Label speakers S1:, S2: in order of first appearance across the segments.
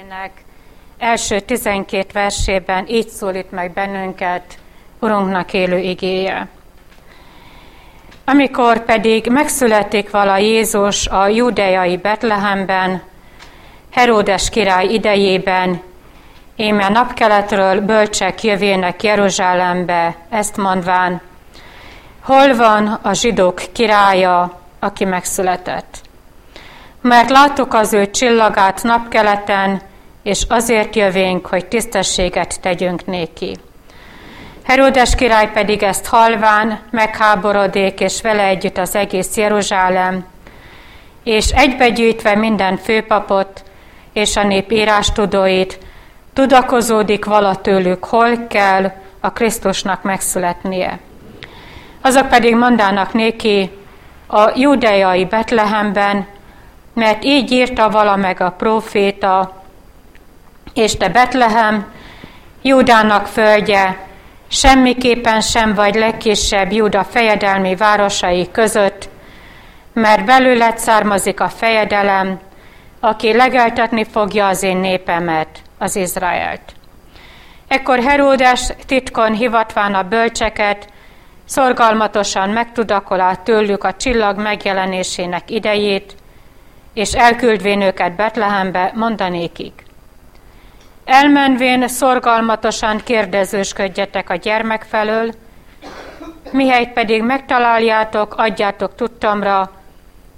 S1: könyvének első 12 versében így szólít meg bennünket Urunknak élő igéje. Amikor pedig megszületik vala Jézus a judeai Betlehemben, Heródes király idejében, éme napkeletről bölcsek jövének Jeruzsálembe, ezt mondván, hol van a zsidók királya, aki megszületett? Mert láttuk az ő csillagát napkeleten, és azért jövénk, hogy tisztességet tegyünk néki. Herodes király pedig ezt halván megháborodék, és vele együtt az egész Jeruzsálem, és egybegyűjtve minden főpapot és a nép írástudóit, tudakozódik vala tőlük, hol kell a Krisztusnak megszületnie. Azok pedig mondának néki a judeai Betlehemben, mert így írta vala meg a próféta, és te Betlehem, Júdának földje, semmiképpen sem vagy legkisebb Júda fejedelmi városai között, mert belőled származik a fejedelem, aki legeltetni fogja az én népemet, az Izraelt. Ekkor Heródes titkon hivatván a bölcseket, szorgalmatosan megtudakolá tőlük a csillag megjelenésének idejét, és elküldvén őket Betlehembe mondanékik. Elmenvén szorgalmatosan kérdezősködjetek a gyermek felől, mihelyt pedig megtaláljátok, adjátok tudtomra,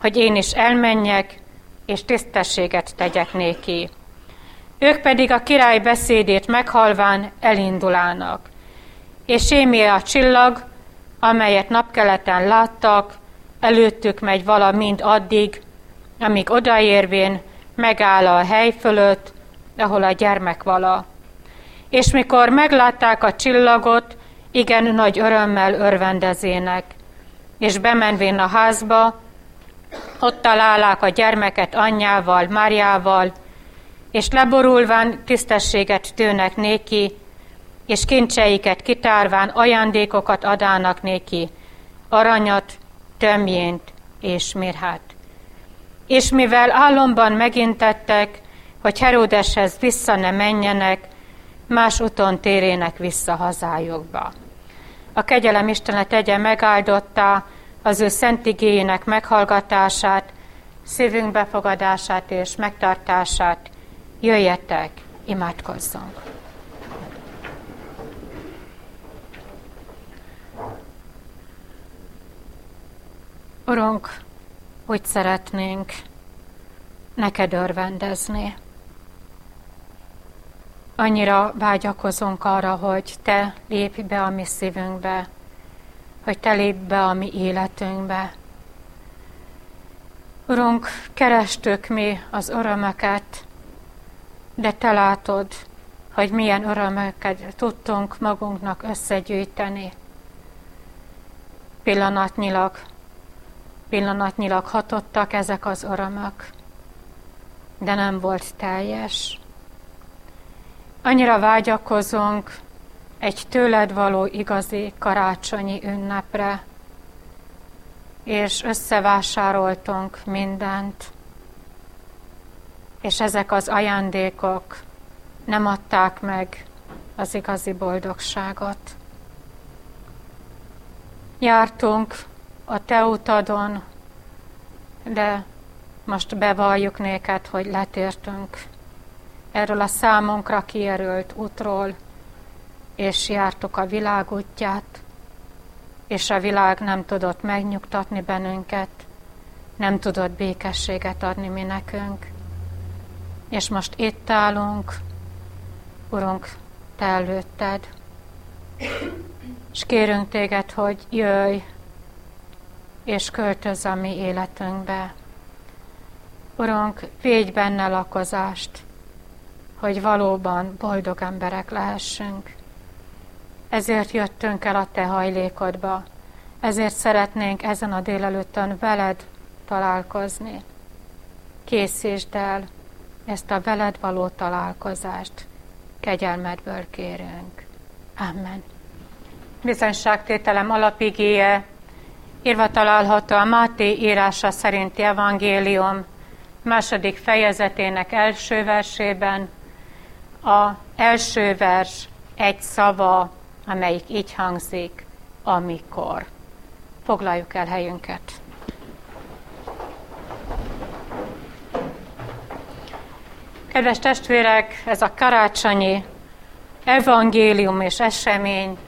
S1: hogy én is elmenjek, és tisztességet tegyek néki. Ők pedig a király beszédét meghalván elindulának. És sémé a csillag, amelyet napkeleten láttak, előttük megy vala mind addig, amíg odaérvén megáll a hely fölött, ahol a gyermek vala. És mikor meglátták a csillagot, igen nagy örömmel örvendezének, és bemenvén a házba, ott találák a gyermeket anyjával, Máriával, és leborulván tisztességet tőnek néki, és kincseiket kitárván ajándékokat adának néki, aranyat, tömjént és mirhát. És mivel álomban megintettek, hogy Heródeshez vissza ne menjenek, más úton térének vissza hazájukba. A kegyelem Istene tegye megáldotta az ő szent igényének meghallgatását, szívünk befogadását és megtartását. Jöjjetek, imádkozzunk! Urunk, úgy szeretnénk neked örvendezni. Annyira vágyakozunk arra, hogy Te lépj be a mi szívünkbe, hogy Te lépj be a mi életünkbe. Urunk, kerestük mi az örömöket, de Te látod, hogy milyen örömöket tudtunk magunknak összegyűjteni. Pillanatnyilag, pillanatnyilag hatottak ezek az örömök, de nem volt teljes. Annyira vágyakozunk egy tőled való igazi karácsonyi ünnepre, és összevásároltunk mindent, és ezek az ajándékok nem adták meg az igazi boldogságot. Jártunk a te utadon, de most bevalljuk néked, hogy letértünk erről a számunkra kijelölt útról, és jártuk a világ útját, és a világ nem tudott megnyugtatni bennünket, nem tudott békességet adni mi nekünk. És most itt állunk, Urunk, Te előtted, és kérünk Téged, hogy jöjj, és költöz a mi életünkbe. Urunk, védj benne lakozást, hogy valóban boldog emberek lehessünk. Ezért jöttünk el a Te hajlékodba, ezért szeretnénk ezen a délelőttön veled találkozni. Készítsd el ezt a veled való találkozást. Kegyelmedből kérünk. Amen. Bizonyságtételem alapigéje írva található a Máté írása szerinti evangélium második fejezetének első versében a első vers egy szava, amelyik így hangzik, amikor. Foglaljuk el helyünket. Kedves testvérek, ez a karácsonyi evangélium és esemény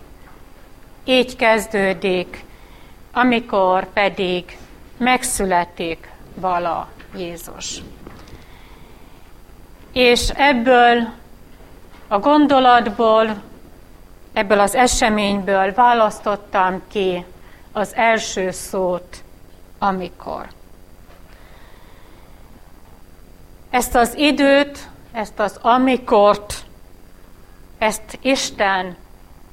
S1: így kezdődik, amikor pedig megszületik vala Jézus. És ebből a gondolatból, ebből az eseményből választottam ki az első szót, amikor. Ezt az időt, ezt az amikort, ezt Isten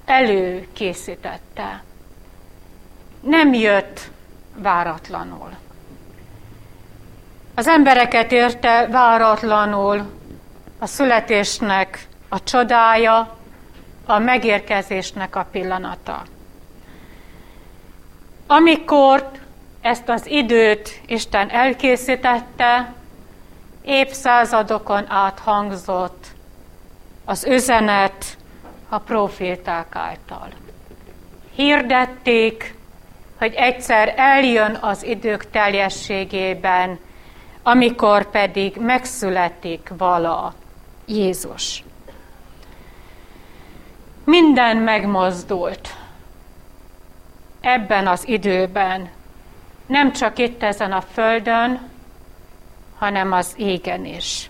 S1: előkészítette. Nem jött váratlanul. Az embereket érte váratlanul a születésnek a csodája, a megérkezésnek a pillanata. Amikor ezt az időt Isten elkészítette, évszázadokon át hangzott az üzenet a proféták által. Hirdették, hogy egyszer eljön az idők teljességében, amikor pedig megszületik vala Jézus. Minden megmozdult ebben az időben, nem csak itt ezen a földön, hanem az égen is.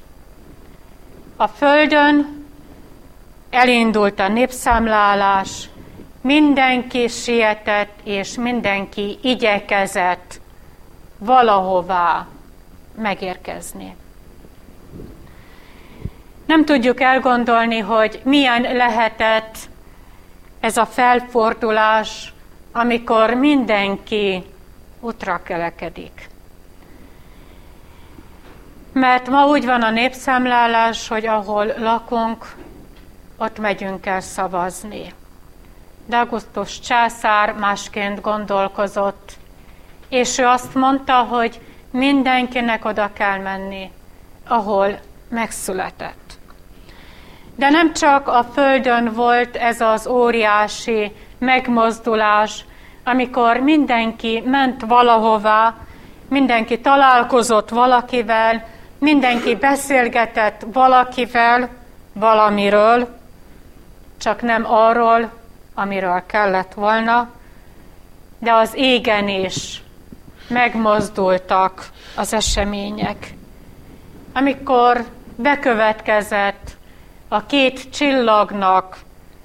S1: A földön elindult a népszámlálás, mindenki sietett, és mindenki igyekezett valahová megérkezni. Nem tudjuk elgondolni, hogy milyen lehetett ez a felfordulás, amikor mindenki útra kelekedik. Mert ma úgy van a népszámlálás, hogy ahol lakunk, ott megyünk el szavazni. De Augustus császár másként gondolkozott, és ő azt mondta, hogy mindenkinek oda kell menni, ahol megszületett. De nem csak a Földön volt ez az óriási megmozdulás, amikor mindenki ment valahová, mindenki találkozott valakivel, mindenki beszélgetett valakivel, valamiről, csak nem arról, amiről kellett volna, de az égen is megmozdultak az események. Amikor bekövetkezett a két csillagnak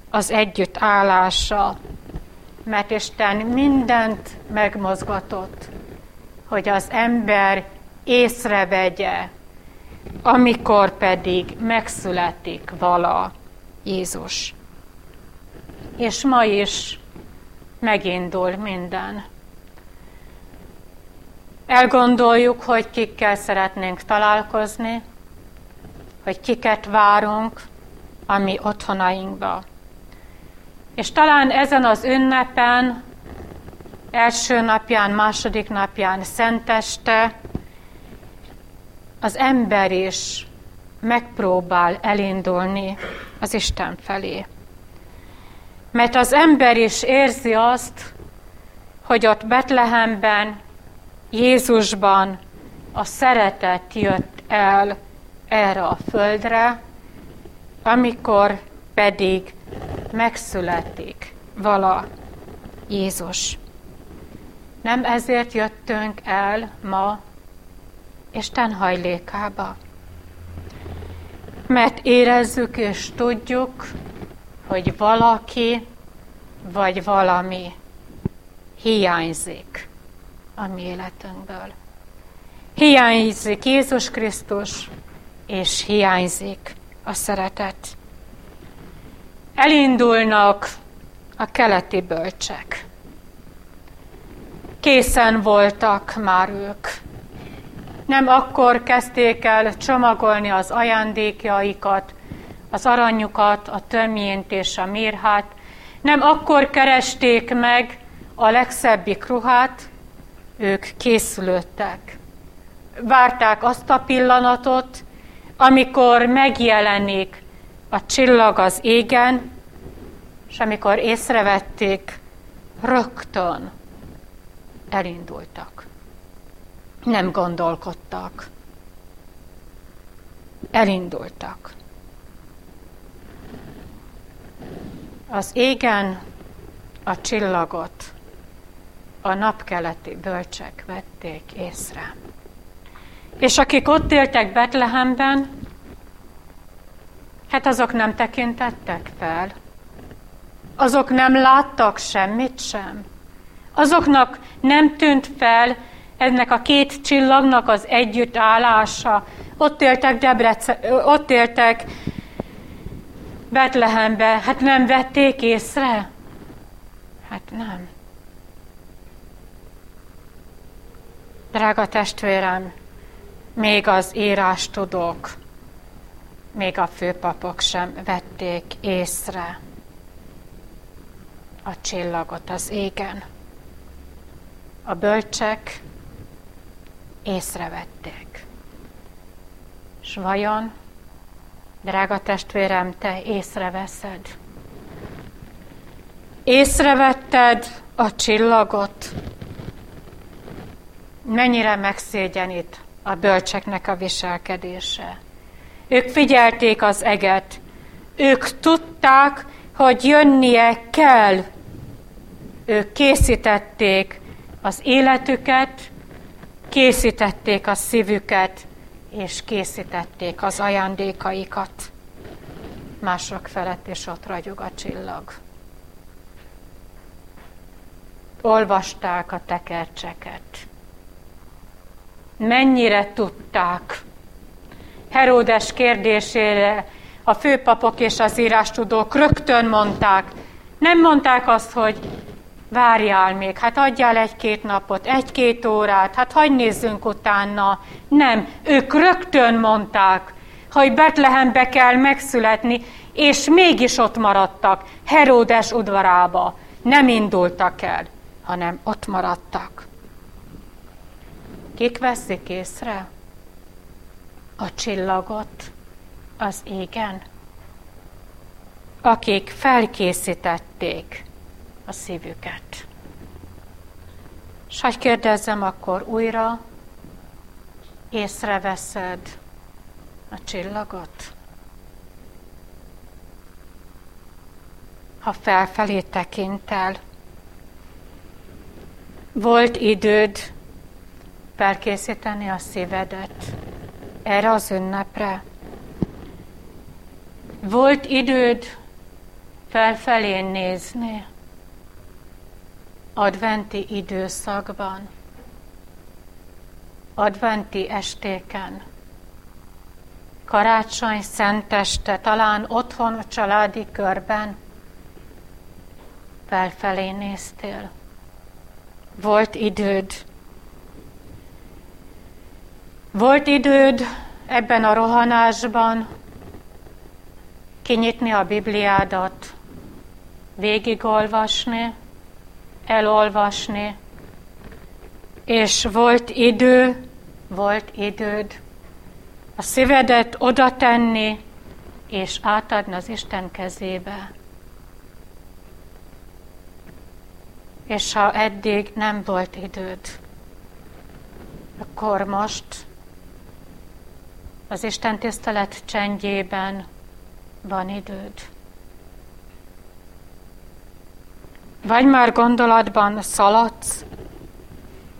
S1: az együttállása, mert Isten mindent megmozgatott, hogy az ember észrevegye, amikor pedig megszületik vala Jézus. És ma is megindul minden. Elgondoljuk, hogy kikkel szeretnénk találkozni, hogy kiket várunk a mi otthonainkba. És talán ezen az ünnepen, első napján, második napján, szenteste, az ember is megpróbál elindulni az Isten felé. Mert az ember is érzi azt, hogy ott Betlehemben, Jézusban a szeretet jött el erre a földre, amikor pedig megszületik vala Jézus. Nem ezért jöttünk el ma Isten hajlékába. Mert érezzük és tudjuk, hogy valaki vagy valami hiányzik a mi életünkből. Hiányzik Jézus Krisztus, és hiányzik a szeretet. Elindulnak a keleti bölcsek. Készen voltak már ők. Nem akkor kezdték el csomagolni az ajándékjaikat, az aranyukat, a tömjént és a mirhát, nem akkor keresték meg a legszebbik ruhát, ők készülöttek. várták azt a pillanatot, amikor megjelenik a csillag az égen, és amikor észrevették, rögtön elindultak. Nem gondolkodtak. Elindultak. Az égen a csillagot a napkeleti bölcsek vették észre. És akik ott éltek Betlehemben, hát azok nem tekintettek fel. Azok nem láttak semmit sem. Azoknak nem tűnt fel ennek a két csillagnak az együttállása. Ott éltek, Debrece, ott éltek Betlehembe, hát nem vették észre? Hát nem. Drága testvérem, még az írás tudók, még a főpapok sem vették észre a csillagot az égen. A bölcsek észrevették. És vajon, drága testvérem, te észreveszed? Észrevetted a csillagot? Mennyire megszégyenít a bölcseknek a viselkedése. Ők figyelték az eget. Ők tudták, hogy jönnie kell. Ők készítették az életüket, készítették a szívüket, és készítették az ajándékaikat. Mások felett is ott ragyog a csillag. Olvasták a tekercseket mennyire tudták. Heródes kérdésére a főpapok és az írástudók rögtön mondták, nem mondták azt, hogy várjál még, hát adjál egy-két napot, egy-két órát, hát hagyj nézzünk utána. Nem, ők rögtön mondták, hogy Betlehembe kell megszületni, és mégis ott maradtak, Heródes udvarába. Nem indultak el, hanem ott maradtak. Kik veszik észre? A csillagot az égen, akik felkészítették a szívüket. És hogy kérdezzem akkor újra, észreveszed a csillagot? Ha felfelé tekintel, volt időd felkészíteni a szívedet erre az ünnepre. Volt időd felfelé nézni adventi időszakban, adventi estéken, karácsony szenteste, talán otthon a családi körben felfelé néztél. Volt időd volt időd ebben a rohanásban kinyitni a Bibliádat, végigolvasni, elolvasni, és volt idő, volt időd a szívedet oda tenni, és átadni az Isten kezébe. És ha eddig nem volt időd, akkor most az Isten tisztelet csendjében van időd. Vagy már gondolatban szaladsz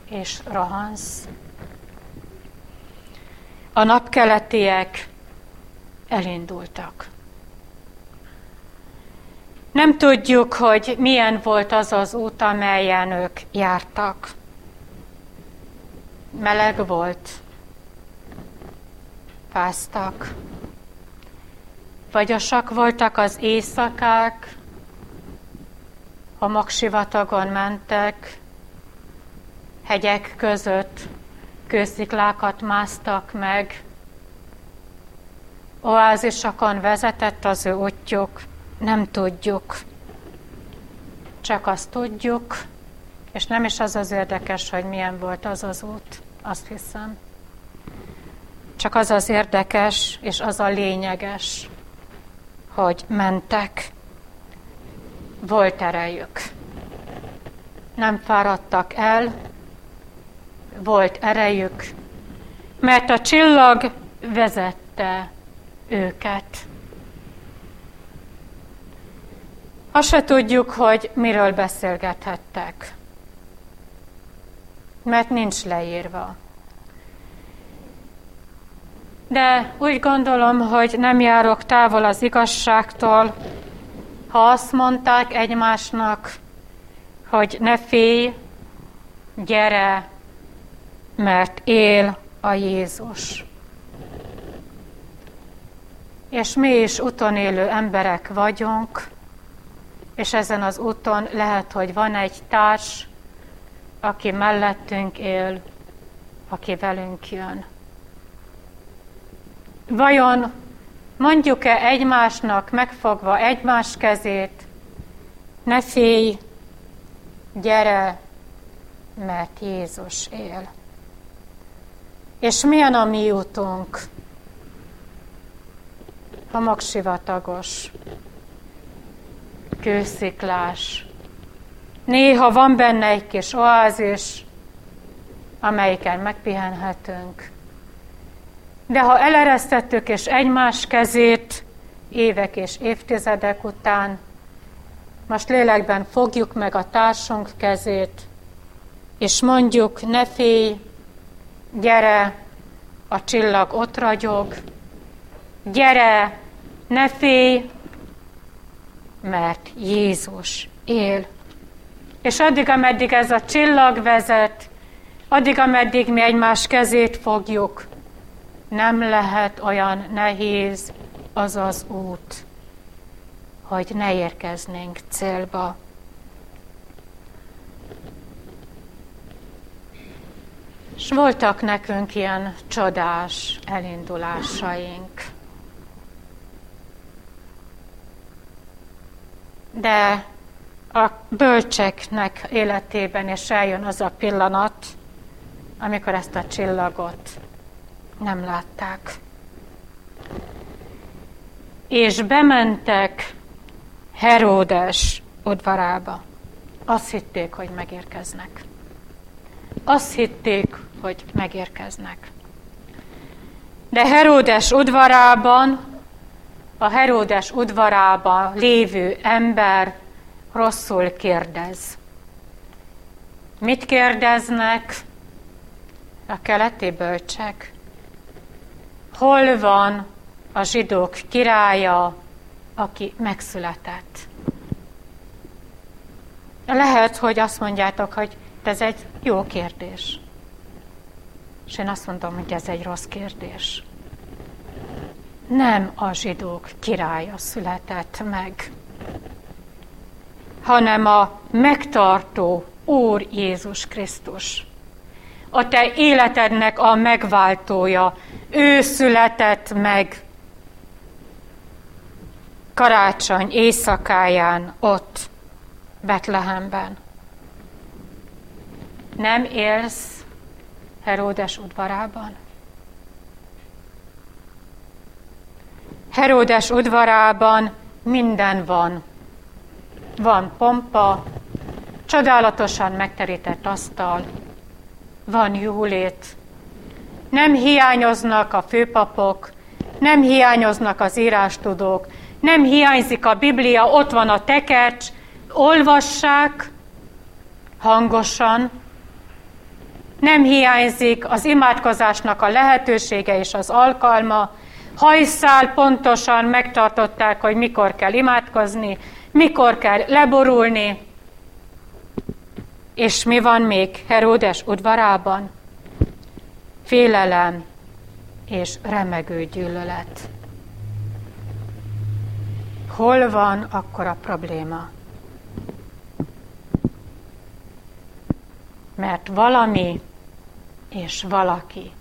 S1: és rohansz. A napkeletiek elindultak. Nem tudjuk, hogy milyen volt az az út, amelyen ők jártak. Meleg volt, fáztak. Vagyosak voltak az éjszakák, a magsivatagon mentek, hegyek között kősziklákat másztak meg, oázisokon vezetett az ő útjuk, nem tudjuk. Csak azt tudjuk, és nem is az az érdekes, hogy milyen volt az az út, azt hiszem Csak az az érdekes, és az a lényeges, hogy mentek. Volt erejük. Nem fáradtak el, volt erejük, mert a csillag vezette őket. Azt se tudjuk, hogy miről beszélgethettek, mert nincs leírva. De úgy gondolom, hogy nem járok távol az igazságtól, ha azt mondták egymásnak, hogy ne félj, gyere, mert él a Jézus. És mi is úton élő emberek vagyunk, és ezen az úton lehet, hogy van egy társ, aki mellettünk él, aki velünk jön. Vajon mondjuk-e egymásnak megfogva egymás kezét, ne félj, gyere, mert Jézus él. És milyen a mi útunk? Homoksivatagos, kősziklás. Néha van benne egy kis oázis, amelyiken megpihenhetünk. De ha eleresztettük és egymás kezét évek és évtizedek után, most lélekben fogjuk meg a társunk kezét, és mondjuk, ne félj, gyere, a csillag ott ragyog, gyere, ne félj, mert Jézus él. És addig, ameddig ez a csillag vezet, addig, ameddig mi egymás kezét fogjuk, nem lehet olyan nehéz az az út, hogy ne érkeznénk célba. És voltak nekünk ilyen csodás elindulásaink. De a bölcseknek életében is eljön az a pillanat, amikor ezt a csillagot nem látták. És bementek Heródes udvarába. Azt hitték, hogy megérkeznek. Azt hitték, hogy megérkeznek. De Heródes udvarában, a Heródes udvarában lévő ember rosszul kérdez. Mit kérdeznek a keleti bölcsek? Hol van a zsidók királya, aki megszületett? Lehet, hogy azt mondjátok, hogy ez egy jó kérdés. És én azt mondom, hogy ez egy rossz kérdés. Nem a zsidók királya született meg, hanem a megtartó Úr Jézus Krisztus. A te életednek a megváltója. Ő született meg karácsony éjszakáján ott, Betlehemben. Nem élsz Heródes udvarában? Heródes udvarában minden van. Van pompa, csodálatosan megterített asztal, van jólét. Nem hiányoznak a főpapok, nem hiányoznak az írástudók, nem hiányzik a Biblia, ott van a tekercs, olvassák hangosan, nem hiányzik az imádkozásnak a lehetősége és az alkalma, hajszál pontosan megtartották, hogy mikor kell imádkozni, mikor kell leborulni. És mi van még Heródes udvarában? Félelem és remegő gyűlölet. Hol van akkor a probléma? Mert valami és valaki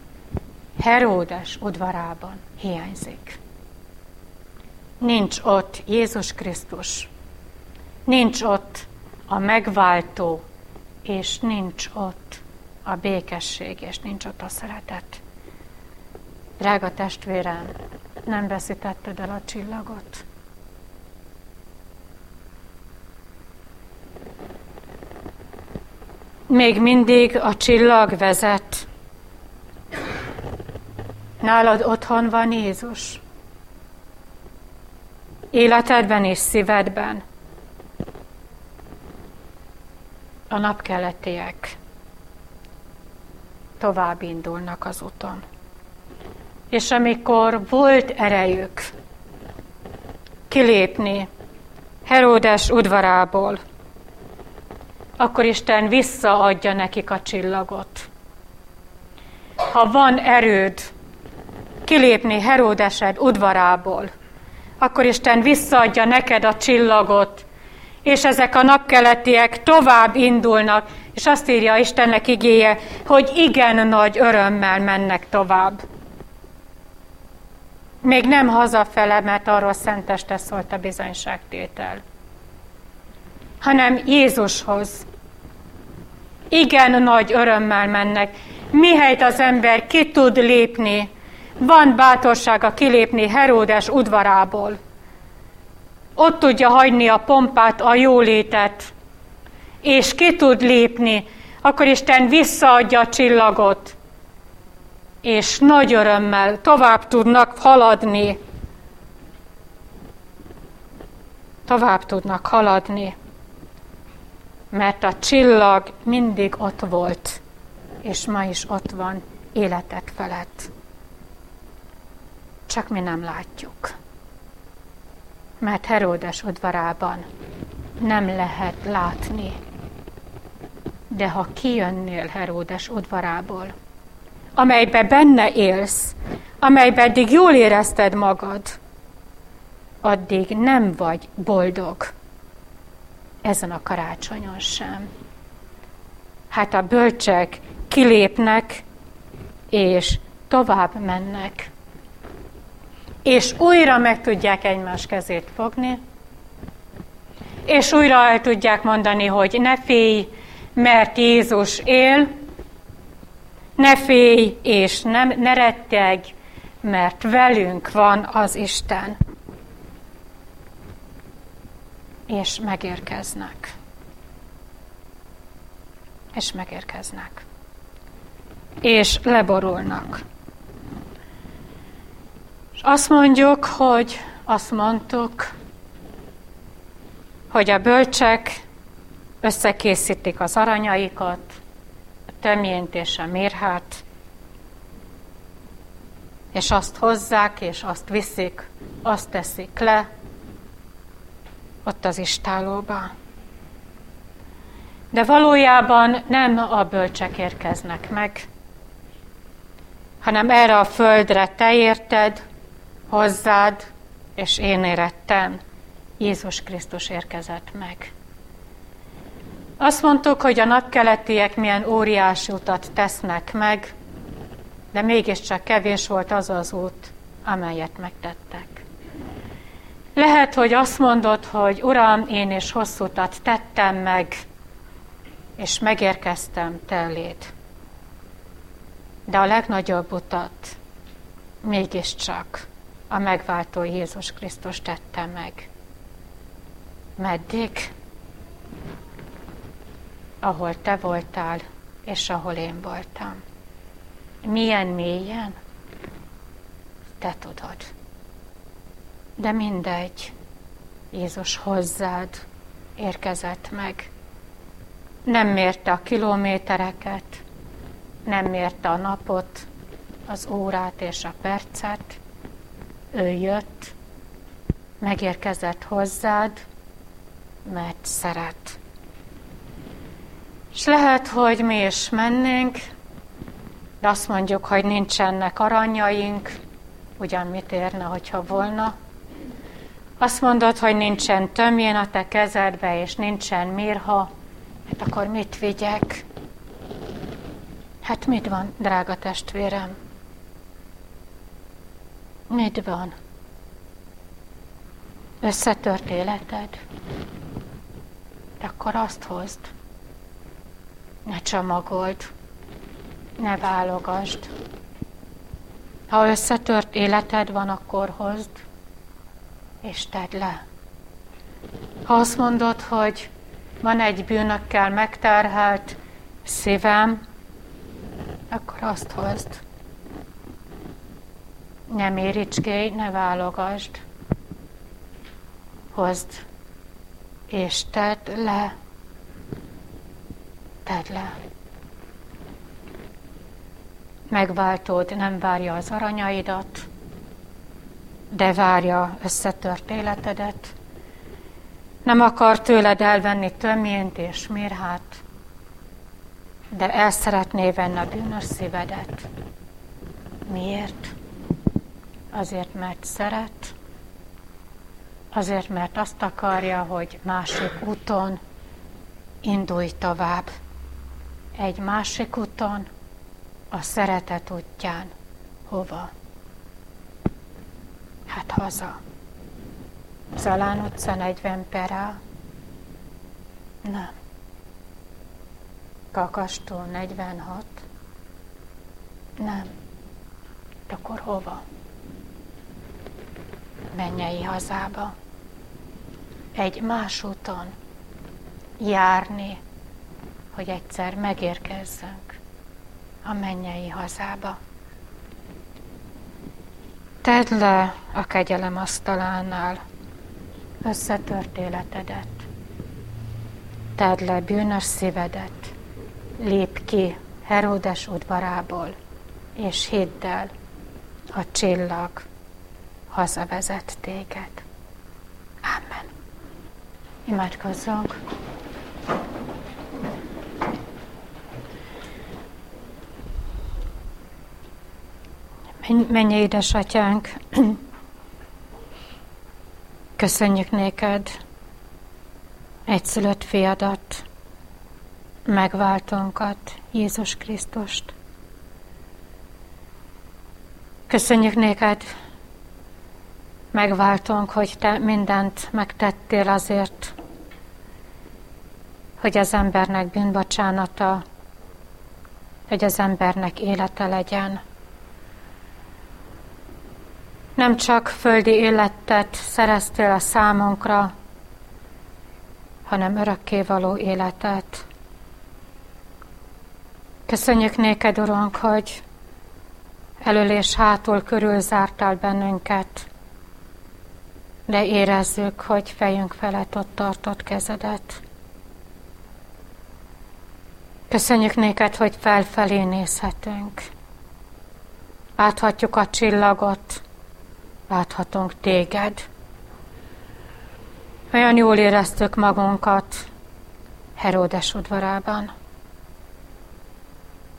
S1: Heródes udvarában hiányzik. Nincs ott Jézus Krisztus, nincs ott a megváltó, és nincs ott a békesség, és nincs ott a szeretet. Drága testvérem, nem veszítetted el a csillagot. Még mindig a csillag vezet. Nálad otthon van Jézus. Életedben és szívedben. A napkeletiek tovább indulnak az úton. És amikor volt erejük kilépni Heródes udvarából, akkor Isten visszaadja nekik a csillagot. Ha van erőd kilépni Heródesed udvarából, akkor Isten visszaadja neked a csillagot, és ezek a napkeletiek tovább indulnak, és azt írja Istennek igéje, hogy igen nagy örömmel mennek tovább. Még nem hazafele, mert arról szenteste szólt a bizonyságtétel, hanem Jézushoz. Igen nagy örömmel mennek. Mihelyt az ember ki tud lépni, van bátorsága kilépni Heródes udvarából. Ott tudja hagyni a pompát, a jólétet, és ki tud lépni, akkor Isten visszaadja a csillagot, és nagy örömmel tovább tudnak haladni. Tovább tudnak haladni, mert a csillag mindig ott volt, és ma is ott van életek felett. Csak mi nem látjuk. Mert Heródes udvarában nem lehet látni. De ha kijönnél Heródes udvarából, amelybe benne élsz, amelybe eddig jól érezted magad, addig nem vagy boldog ezen a karácsonyon sem. Hát a bölcsek kilépnek, és tovább mennek. És újra meg tudják egymás kezét fogni, és újra el tudják mondani, hogy ne félj, mert Jézus él, ne félj és nem, ne retteg, mert velünk van az Isten. És megérkeznek. És megérkeznek. És leborulnak. És azt mondjuk, hogy azt mondtuk, hogy a bölcsek összekészítik az aranyaikat, tömjént és a mérhát, és azt hozzák, és azt viszik, azt teszik le, ott az istálóba. De valójában nem a bölcsek érkeznek meg, hanem erre a földre te érted, hozzád, és én érettem, Jézus Krisztus érkezett meg. Azt mondtuk, hogy a napkeletiek milyen óriási utat tesznek meg, de mégiscsak kevés volt az az út, amelyet megtettek. Lehet, hogy azt mondod, hogy Uram, én is hosszú utat tettem meg, és megérkeztem te eléd. De a legnagyobb utat mégiscsak a megváltó Jézus Krisztus tette meg. Meddig? Ahol te voltál, és ahol én voltam. Milyen mélyen? Te tudod. De mindegy, Jézus hozzád érkezett meg. Nem mérte a kilométereket, nem mérte a napot, az órát és a percet. Ő jött, megérkezett hozzád, mert szeret. És lehet, hogy mi is mennénk, de azt mondjuk, hogy nincsenek aranyaink, ugyan mit érne, hogyha volna. Azt mondod, hogy nincsen tömjén a te kezedbe, és nincsen mirha, hát akkor mit vigyek? Hát mit van, drága testvérem? Mit van? Összetört életed? De akkor azt hozd, ne csomagold, ne válogasd, Ha összetört életed van, akkor hozd, és tedd le. Ha azt mondod, hogy van egy bűnökkel megterhelt szívem, akkor azt hozd. Nem éricskélj, ne válogasd. Hozd, és tedd le. Tedd le. Megváltód nem várja az aranyaidat, de várja összetört életedet. Nem akar tőled elvenni tömjént és mérhát, de el szeretné venni a bűnös szívedet. Miért? Azért, mert szeret, azért, mert azt akarja, hogy másik úton indulj tovább. Egy másik úton, a szeretet útján. Hova? Hát haza. Zalán utca 40 perá. Nem. Kakastó 46. Nem. De akkor hova? Mennyei hazába. Egy más úton járni, hogy egyszer megérkezzünk a mennyei hazába. Tedd le a kegyelem asztalánál összetört életedet. Tedd le bűnös szívedet, lép ki Heródes udvarából, és hidd el, a csillag hazavezet téged. Amen. Imádkozzunk. Menj édesatyánk, köszönjük néked. Egyszülött fiadat, megváltónkat, Jézus Krisztust. Köszönjük néked, megváltónk, hogy te mindent megtettél azért, hogy az embernek bűnbocsánata, hogy az embernek élete legyen nem csak földi életet szereztél a számunkra, hanem örökkévaló életet. Köszönjük néked, Urunk, hogy elől és hátul körül zártál bennünket, de érezzük, hogy fejünk felett ott tartott kezedet. Köszönjük néked, hogy felfelé nézhetünk. Láthatjuk a csillagot, láthatunk téged. Olyan jól éreztük magunkat Heródes udvarában.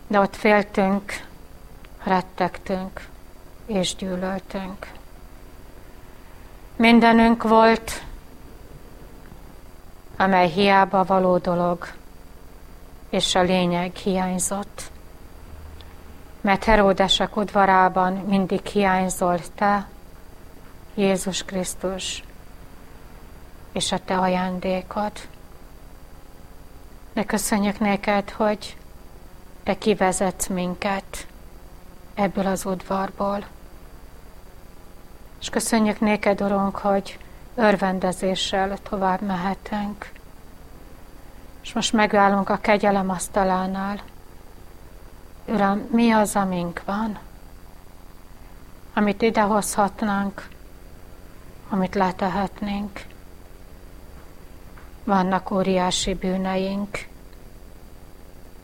S1: De ott féltünk, rettegtünk és gyűlöltünk. Mindenünk volt, amely hiába való dolog, és a lényeg hiányzott. Mert Heródesek udvarában mindig hiányzol te, Jézus Krisztus és a Te ajándékod. De köszönjük neked, hogy Te kivezetsz minket ebből az udvarból. És köszönjük néked, Urunk, hogy örvendezéssel tovább mehetünk. És most megállunk a kegyelem asztalánál. Uram, mi az, amink van, amit idehozhatnánk, amit letehetnénk. Vannak óriási bűneink,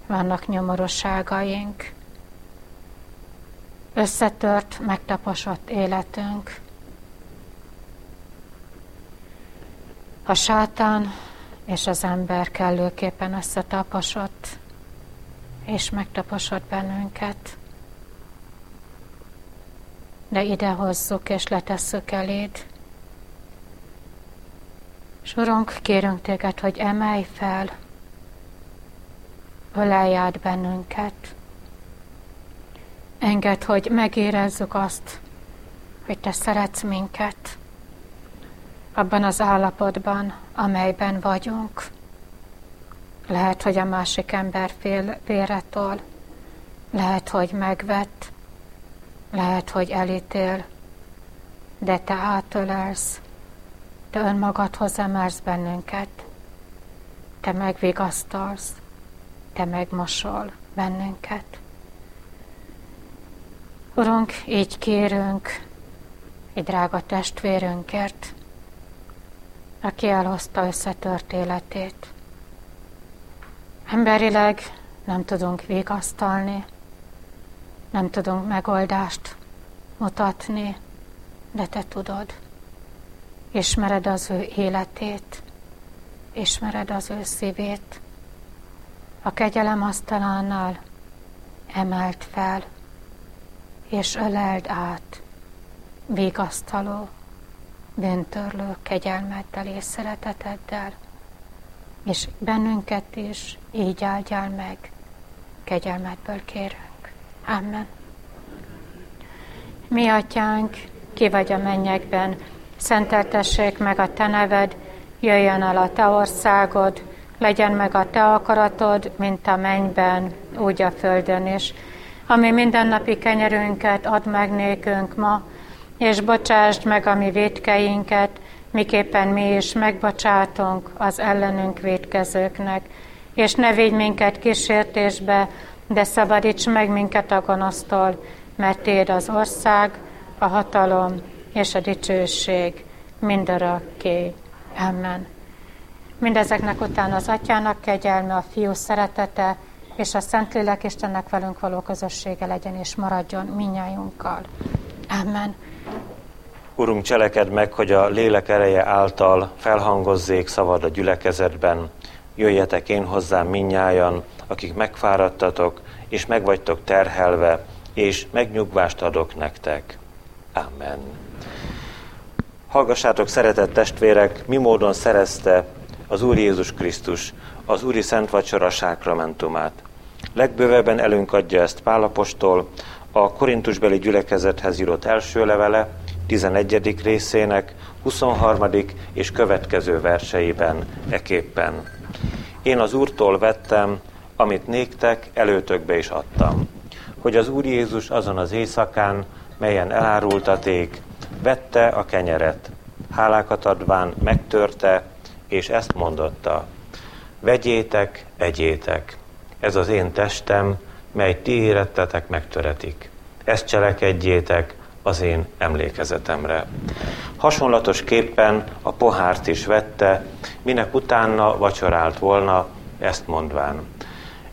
S1: vannak nyomorosságaink, összetört, megtaposott életünk. A sátán és az ember kellőképpen összetaposott, és megtaposott bennünket. De ide és letesszük eléd, és Urunk, kérünk téged, hogy emelj fel, ölelj át bennünket. Engedd, hogy megérezzük azt, hogy te szeretsz minket abban az állapotban, amelyben vagyunk. Lehet, hogy a másik ember fél véretől, lehet, hogy megvett, lehet, hogy elítél, de te átölelsz, te önmagadhoz emelsz bennünket, te megvigasztalsz, te megmosol bennünket. Urunk, így kérünk egy drága testvérünkért, aki elhozta összetört életét. Emberileg nem tudunk vigasztalni, nem tudunk megoldást mutatni, de te tudod. Ismered az ő életét, ismered az ő szívét. A kegyelem asztalánál emelt fel, és öleld át vigasztaló, bűntörlő kegyelmeddel és szereteteddel, és bennünket is így áldjál meg, kegyelmedből kérünk. Amen. Mi atyánk, ki vagy a mennyekben, szenteltessék meg a te neved, jöjjön el a te országod, legyen meg a te akaratod, mint a mennyben, úgy a földön is. Ami mindennapi kenyerünket ad meg nékünk ma, és bocsásd meg a mi védkeinket, miképpen mi is megbocsátunk az ellenünk védkezőknek. És ne védj minket kísértésbe, de szabadíts meg minket a gonosztól, mert Téd az ország, a hatalom és a dicsőség mindörökké. Amen. Mindezeknek után az Atyának kegyelme, a Fiú szeretete, és a Szentlélek Istennek velünk való közössége legyen és maradjon minnyájunkkal. Amen.
S2: Urunk, cseleked meg, hogy a lélek ereje által felhangozzék szavad a gyülekezetben. Jöjjetek én hozzám minnyájan, akik megfáradtatok, és megvagytok terhelve, és megnyugvást adok nektek. Amen. Hallgassátok, szeretett testvérek, mi módon szerezte az Úr Jézus Krisztus az Úri Szent Vacsora sákramentumát. Legbővebben elünk adja ezt Pálapostól, a Korintusbeli gyülekezethez írott első levele, 11. részének 23. és következő verseiben eképpen. Én az Úrtól vettem, amit néktek, előtökbe is adtam, hogy az Úr Jézus azon az éjszakán, melyen elárultaték, vette a kenyeret, hálákat adván megtörte, és ezt mondotta, vegyétek, egyétek, ez az én testem, mely ti érettetek megtöretik. Ezt cselekedjétek az én emlékezetemre. Hasonlatos képpen a pohárt is vette, minek utána vacsorált volna, ezt mondván.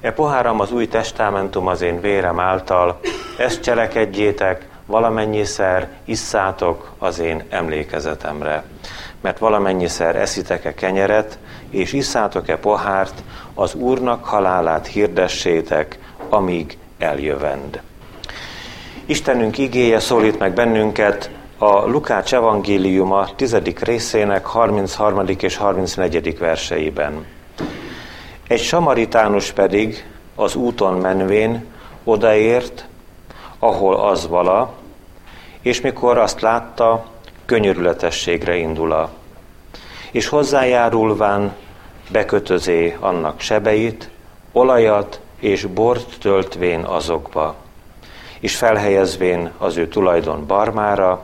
S2: E poháram az új testamentum az én vérem által, ezt cselekedjétek, valamennyiszer isszátok az én emlékezetemre. Mert valamennyiszer eszitek-e kenyeret, és isszátok-e pohárt, az Úrnak halálát hirdessétek, amíg eljövend. Istenünk igéje szólít meg bennünket a Lukács evangéliuma 10. részének 33. és 34. verseiben. Egy samaritánus pedig az úton menvén odaért, ahol az vala, és mikor azt látta, könyörületességre indula, és hozzájárulván bekötözé annak sebeit, olajat és bort töltvén azokba, és felhelyezvén az ő tulajdon barmára,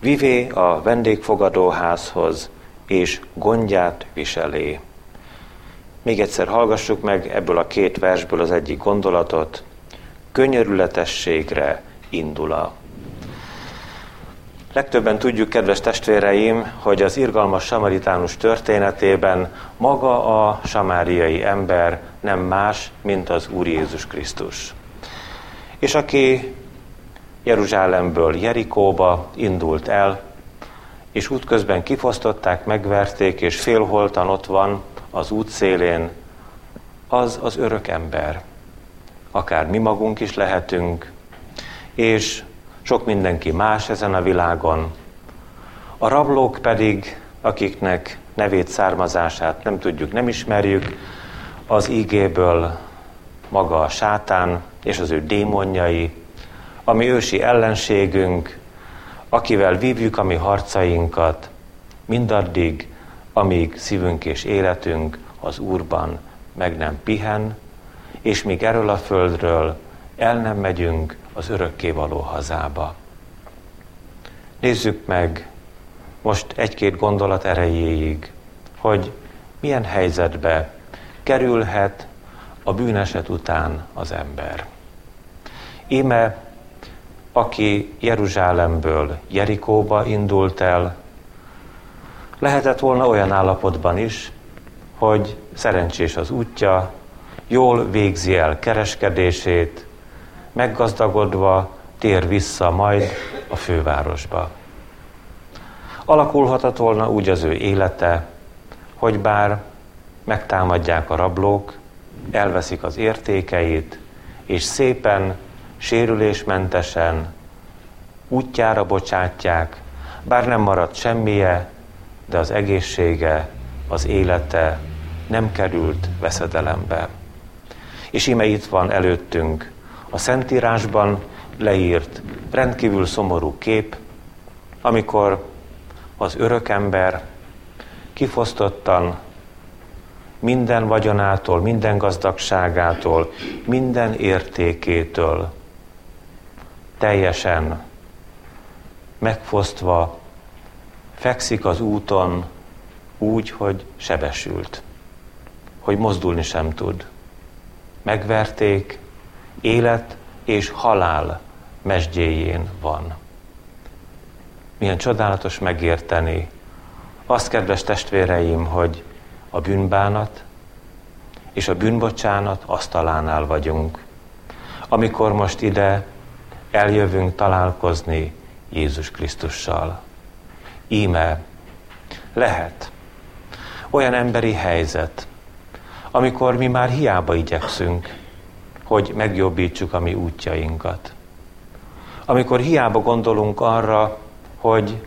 S2: vivé a vendégfogadóházhoz, és gondját viselé. Még egyszer hallgassuk meg ebből a két versből az egyik gondolatot. Könyörületességre indula. Legtöbben tudjuk, kedves testvéreim, hogy az irgalmas samaritánus történetében maga a samáriai ember nem más, mint az Úr Jézus Krisztus. És aki Jeruzsálemből Jerikóba indult el, és útközben kifosztották, megverték, és félholtan ott van az útszélén, az az örök ember. Akár mi magunk is lehetünk, és sok mindenki más ezen a világon. A rablók pedig, akiknek nevét, származását nem tudjuk, nem ismerjük, az ígéből maga a sátán és az ő démonjai, ami ősi ellenségünk, akivel vívjuk a mi harcainkat, mindaddig, amíg szívünk és életünk az Úrban meg nem pihen, és míg erről a földről el nem megyünk az örökkévaló hazába. Nézzük meg most egy-két gondolat erejéig, hogy milyen helyzetbe kerülhet a bűneset után az ember. Íme, aki Jeruzsálemből Jerikóba indult el, lehetett volna olyan állapotban is, hogy szerencsés az útja, jól végzi el kereskedését, meggazdagodva tér vissza majd a fővárosba. Alakulhatott volna úgy az ő élete, hogy bár megtámadják a rablók, elveszik az értékeit, és szépen, sérülésmentesen útjára bocsátják, bár nem maradt semmije, de az egészsége, az élete nem került veszedelembe. És ime itt van előttünk a Szentírásban leírt rendkívül szomorú kép, amikor az örökember kifosztottan minden vagyonától, minden gazdagságától, minden értékétől teljesen megfosztva fekszik az úton úgy, hogy sebesült, hogy mozdulni sem tud. Megverték, élet és halál mesdjéjén van. Milyen csodálatos megérteni azt, kedves testvéreim, hogy a bűnbánat és a bűnbocsánat asztalánál vagyunk, amikor most ide eljövünk találkozni Jézus Krisztussal. Íme lehet olyan emberi helyzet, amikor mi már hiába igyekszünk, hogy megjobbítsuk a mi útjainkat. Amikor hiába gondolunk arra, hogy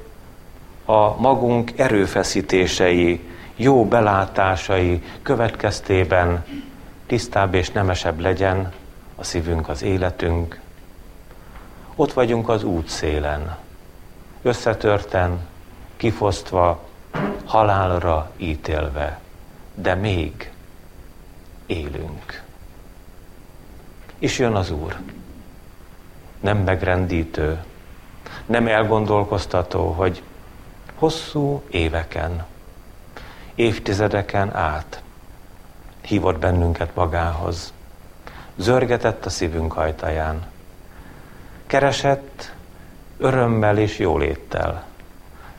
S2: a magunk erőfeszítései, jó belátásai következtében tisztább és nemesebb legyen a szívünk, az életünk. Ott vagyunk az útszélen, összetörten, kifosztva, halálra ítélve, de még élünk. És jön az Úr. Nem megrendítő, nem elgondolkoztató, hogy hosszú éveken, évtizedeken át hívott bennünket magához. Zörgetett a szívünk ajtaján. Keresett örömmel és jóléttel,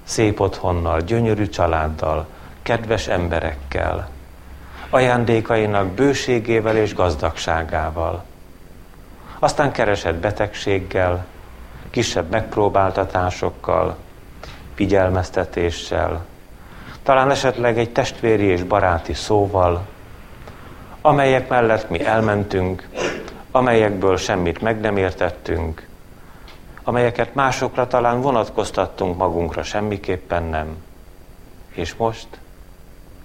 S2: szép otthonnal, gyönyörű családdal, kedves emberekkel, ajándékainak bőségével és gazdagságával. Aztán keresett betegséggel, kisebb megpróbáltatásokkal, figyelmeztetéssel, talán esetleg egy testvéri és baráti szóval, amelyek mellett mi elmentünk, amelyekből semmit meg nem értettünk, amelyeket másokra talán vonatkoztattunk magunkra, semmiképpen nem. És most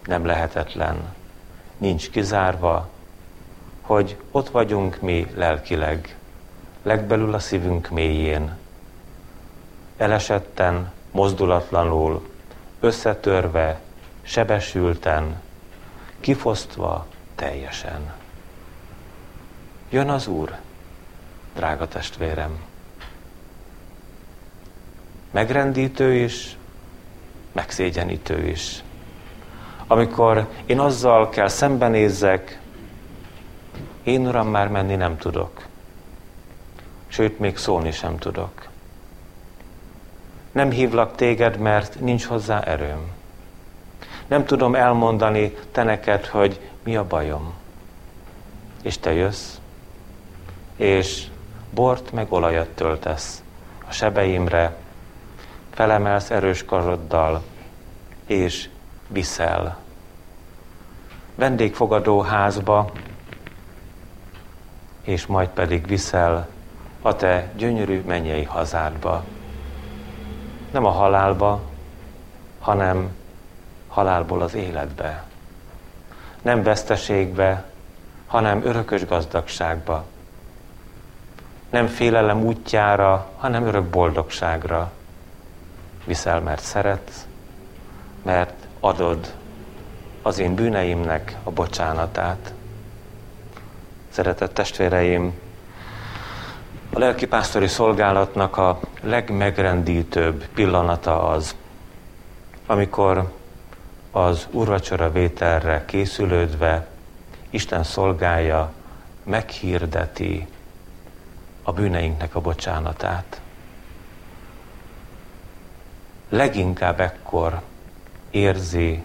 S2: nem lehetetlen, nincs kizárva, hogy ott vagyunk mi lelkileg, legbelül a szívünk mélyén, elesetten, mozdulatlanul, összetörve, sebesülten, kifosztva teljesen. Jön az Úr, drága testvérem. Megrendítő is, megszégyenítő is. Amikor én azzal kell szembenézzek, én uram már menni nem tudok. Sőt, még szólni sem tudok. Nem hívlak téged, mert nincs hozzá erőm. Nem tudom elmondani te neked, hogy mi a bajom. És te jössz, és bort meg olajat töltesz a sebeimre, felemelsz erős karoddal, és viszel. Vendégfogadó házba, és majd pedig viszel a te gyönyörű mennyei hazádba nem a halálba, hanem halálból az életbe. Nem veszteségbe, hanem örökös gazdagságba. Nem félelem útjára, hanem örök boldogságra. Viszel, mert szeretsz, mert adod az én bűneimnek a bocsánatát. Szeretett testvéreim, A lelkipásztori szolgálatnak a legmegrendítőbb pillanata az, amikor az urvacsora vételre készülődve Isten szolgája meghirdeti a bűneinknek a bocsánatát. Leginkább ekkor érzi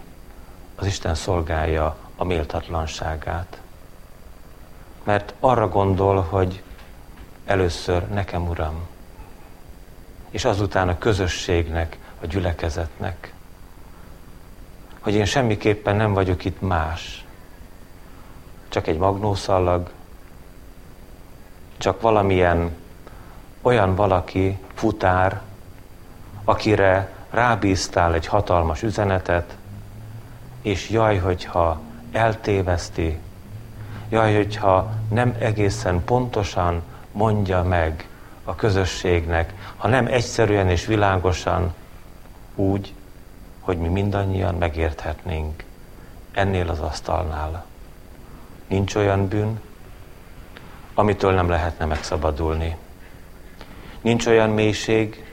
S2: az Isten szolgája a méltatlanságát. Mert arra gondol, hogy először nekem, Uram, és azután a közösségnek, a gyülekezetnek, hogy én semmiképpen nem vagyok itt más, csak egy magnószallag, csak valamilyen olyan valaki, futár, akire rábíztál egy hatalmas üzenetet, és jaj, hogyha eltéveszti, jaj, hogyha nem egészen pontosan mondja meg a közösségnek, ha nem egyszerűen és világosan úgy, hogy mi mindannyian megérthetnénk ennél az asztalnál. Nincs olyan bűn, amitől nem lehetne megszabadulni. Nincs olyan mélység,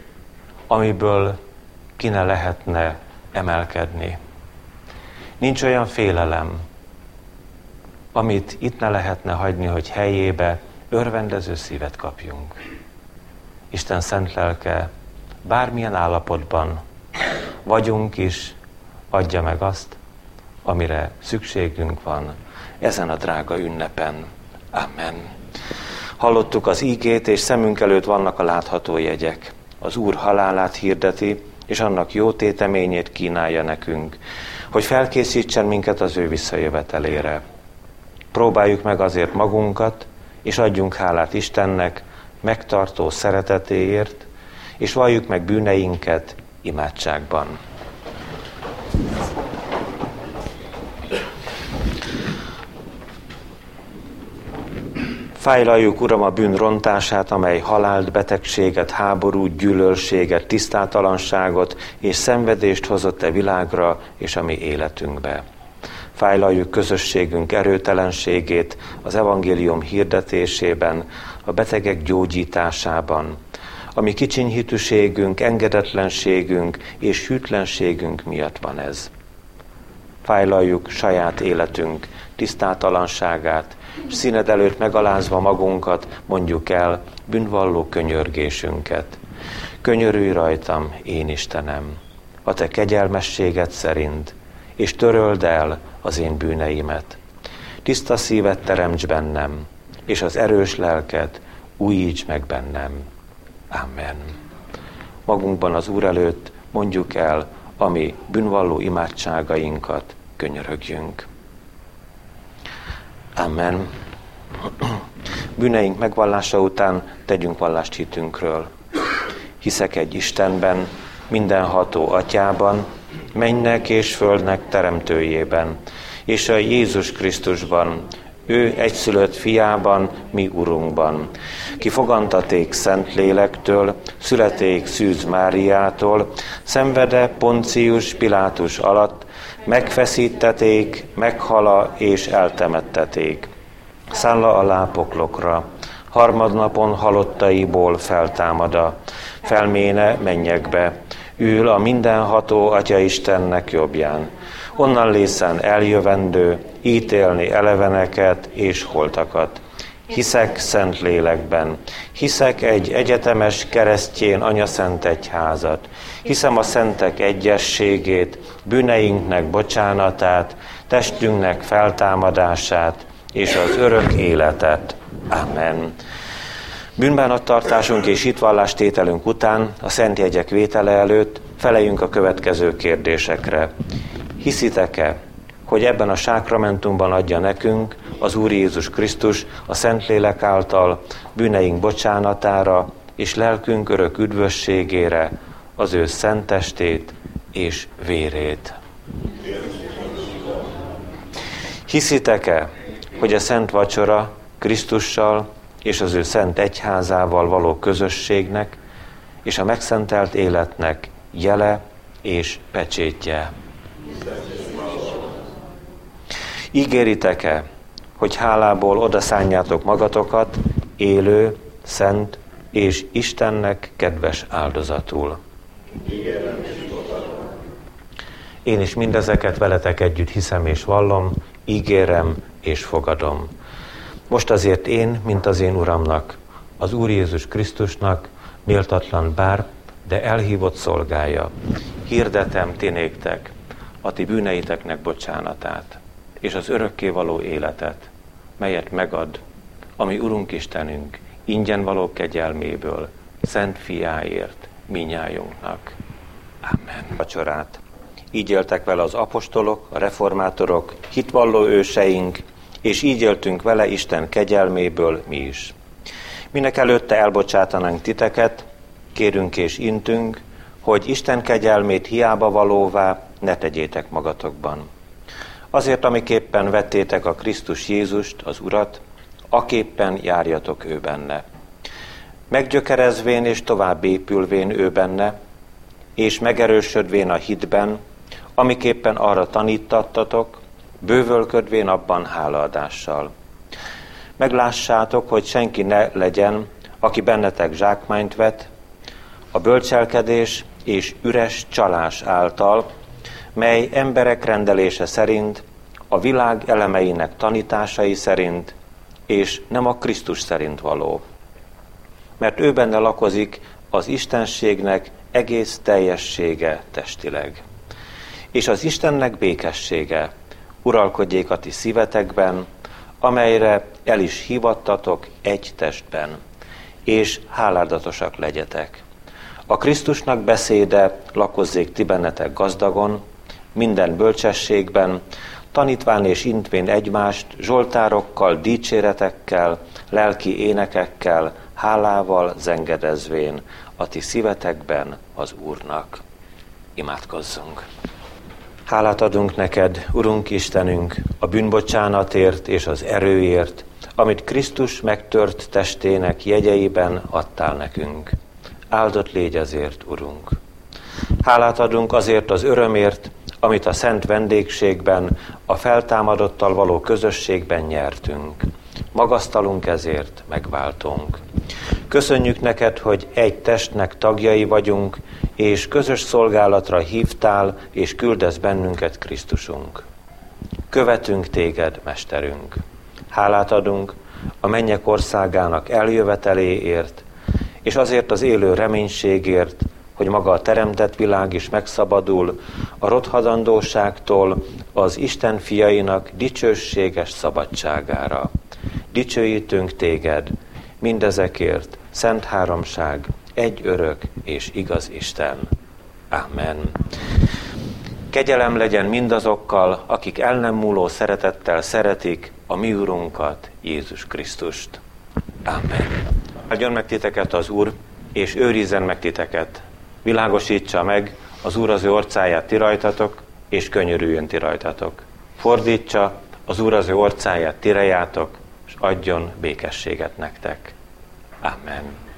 S2: amiből ki ne lehetne emelkedni. Nincs olyan félelem, amit itt ne lehetne hagyni, hogy helyébe örvendező szívet kapjunk. Isten szent lelke bármilyen állapotban vagyunk is, adja meg azt, amire szükségünk van ezen a drága ünnepen. Amen. Hallottuk az ígét, és szemünk előtt vannak a látható jegyek. Az Úr halálát hirdeti, és annak jó téteményét kínálja nekünk, hogy felkészítsen minket az ő visszajövetelére. Próbáljuk meg azért magunkat, és adjunk hálát Istennek megtartó szeretetéért, és valljuk meg bűneinket imádságban. Fájlaljuk, Uram, a bűn rontását, amely halált, betegséget, háborút, gyűlölséget, tisztátalanságot és szenvedést hozott e világra és a mi életünkbe. Fájlaljuk közösségünk erőtelenségét az evangélium hirdetésében, a betegek gyógyításában, ami kicsinyhitűségünk, engedetlenségünk és hűtlenségünk miatt van ez. Fájlaljuk saját életünk tisztátalanságát, és színed előtt megalázva magunkat mondjuk el bűnvalló könyörgésünket. Könyörülj rajtam, én Istenem, a te kegyelmességed szerint, és töröld el az én bűneimet. Tiszta szívet teremts bennem, és az erős lelket újíts meg bennem. Amen. Magunkban az Úr előtt mondjuk el, ami bűnvalló imádságainkat könyörögjünk. Amen. Bűneink megvallása után tegyünk vallást hitünkről. Hiszek egy Istenben, mindenható atyában, mennek és földnek teremtőjében, és a Jézus Krisztusban, ő egyszülött fiában, mi Urunkban. Ki fogantaték Szent Lélektől, születék Szűz Máriától, szenvede Poncius Pilátus alatt, megfeszíteték, meghala és eltemetteték. Szálla a lápoklokra, harmadnapon halottaiból feltámada, felméne mennyekbe, ül a mindenható Atya Istennek jobbján. Onnan lészen eljövendő, ítélni eleveneket és holtakat. Hiszek szent lélekben, hiszek egy egyetemes keresztjén anyaszent egyházat, hiszem a szentek egyességét, bűneinknek bocsánatát, testünknek feltámadását és az örök életet. Amen. Bűnbánattartásunk és hitvallástételünk után, a szent jegyek vétele előtt felejünk a következő kérdésekre. Hiszitek-e, hogy ebben a sákramentumban adja nekünk az Úr Jézus Krisztus a Szentlélek által bűneink bocsánatára és lelkünk örök üdvösségére az ő szentestét és vérét. Hiszitek-e, hogy a Szent Vacsora Krisztussal és az ő szent egyházával való közösségnek és a megszentelt életnek jele és pecsétje? Ígéritek-e, hogy hálából odaszánjátok magatokat élő, szent, és Istennek kedves áldozatul. Én is mindezeket veletek együtt hiszem és vallom, ígérem és fogadom. Most azért én, mint az én Uramnak, az Úr Jézus Krisztusnak, méltatlan bár, de elhívott szolgája, hirdetem ti néktek a ti bűneiteknek bocsánatát, és az örökkévaló életet, melyet megad, ami Urunk Istenünk, ingyen való kegyelméből, szent fiáért, minnyájunknak. Amen. Vacsorát. Így éltek vele az apostolok, a reformátorok, hitvalló őseink, és így éltünk vele Isten kegyelméből mi is. Minek előtte elbocsátanánk titeket, kérünk és intünk, hogy Isten kegyelmét hiába valóvá ne tegyétek magatokban. Azért, amiképpen vettétek a Krisztus Jézust, az Urat, aképpen járjatok ő benne. Meggyökerezvén és tovább épülvén ő benne, és megerősödvén a hitben, amiképpen arra tanítattatok, bővölködvén abban hálaadással. Meglássátok, hogy senki ne legyen, aki bennetek zsákmányt vet, a bölcselkedés és üres csalás által, mely emberek rendelése szerint, a világ elemeinek tanításai szerint, és nem a Krisztus szerint való. Mert ő benne lakozik az Istenségnek egész teljessége testileg. És az Istennek békessége uralkodjék a ti szívetekben, amelyre el is hívattatok egy testben, és háládatosak legyetek. A Krisztusnak beszéde lakozzék ti bennetek gazdagon, minden bölcsességben, tanítván és intvén egymást zsoltárokkal, dicséretekkel, lelki énekekkel, hálával zengedezvén a ti szívetekben az Úrnak. Imádkozzunk! Hálát adunk neked, Urunk Istenünk, a bűnbocsánatért és az erőért, amit Krisztus megtört testének jegyeiben adtál nekünk. Áldott légy ezért, Urunk! Hálát adunk azért az örömért, amit a szent vendégségben, a feltámadottal való közösségben nyertünk. Magasztalunk ezért, megváltunk. Köszönjük neked, hogy egy testnek tagjai vagyunk, és közös szolgálatra hívtál, és küldesz bennünket Krisztusunk. Követünk téged, Mesterünk. Hálát adunk a mennyek országának eljöveteléért, és azért az élő reménységért, hogy maga a teremtett világ is megszabadul a rothadandóságtól az Isten fiainak dicsőséges szabadságára. Dicsőítünk téged mindezekért, Szent Háromság, egy örök és igaz Isten. Amen. Kegyelem legyen mindazokkal, akik el nem múló szeretettel szeretik a mi Urunkat, Jézus Krisztust. Amen. Áldjon meg titeket az Úr, és őrizzen meg titeket világosítsa meg az Úr az ő orcáját ti rajtatok, és könyörüljön ti rajtatok. Fordítsa az Úr az ő orcáját ti rejátok, és adjon békességet nektek. Amen.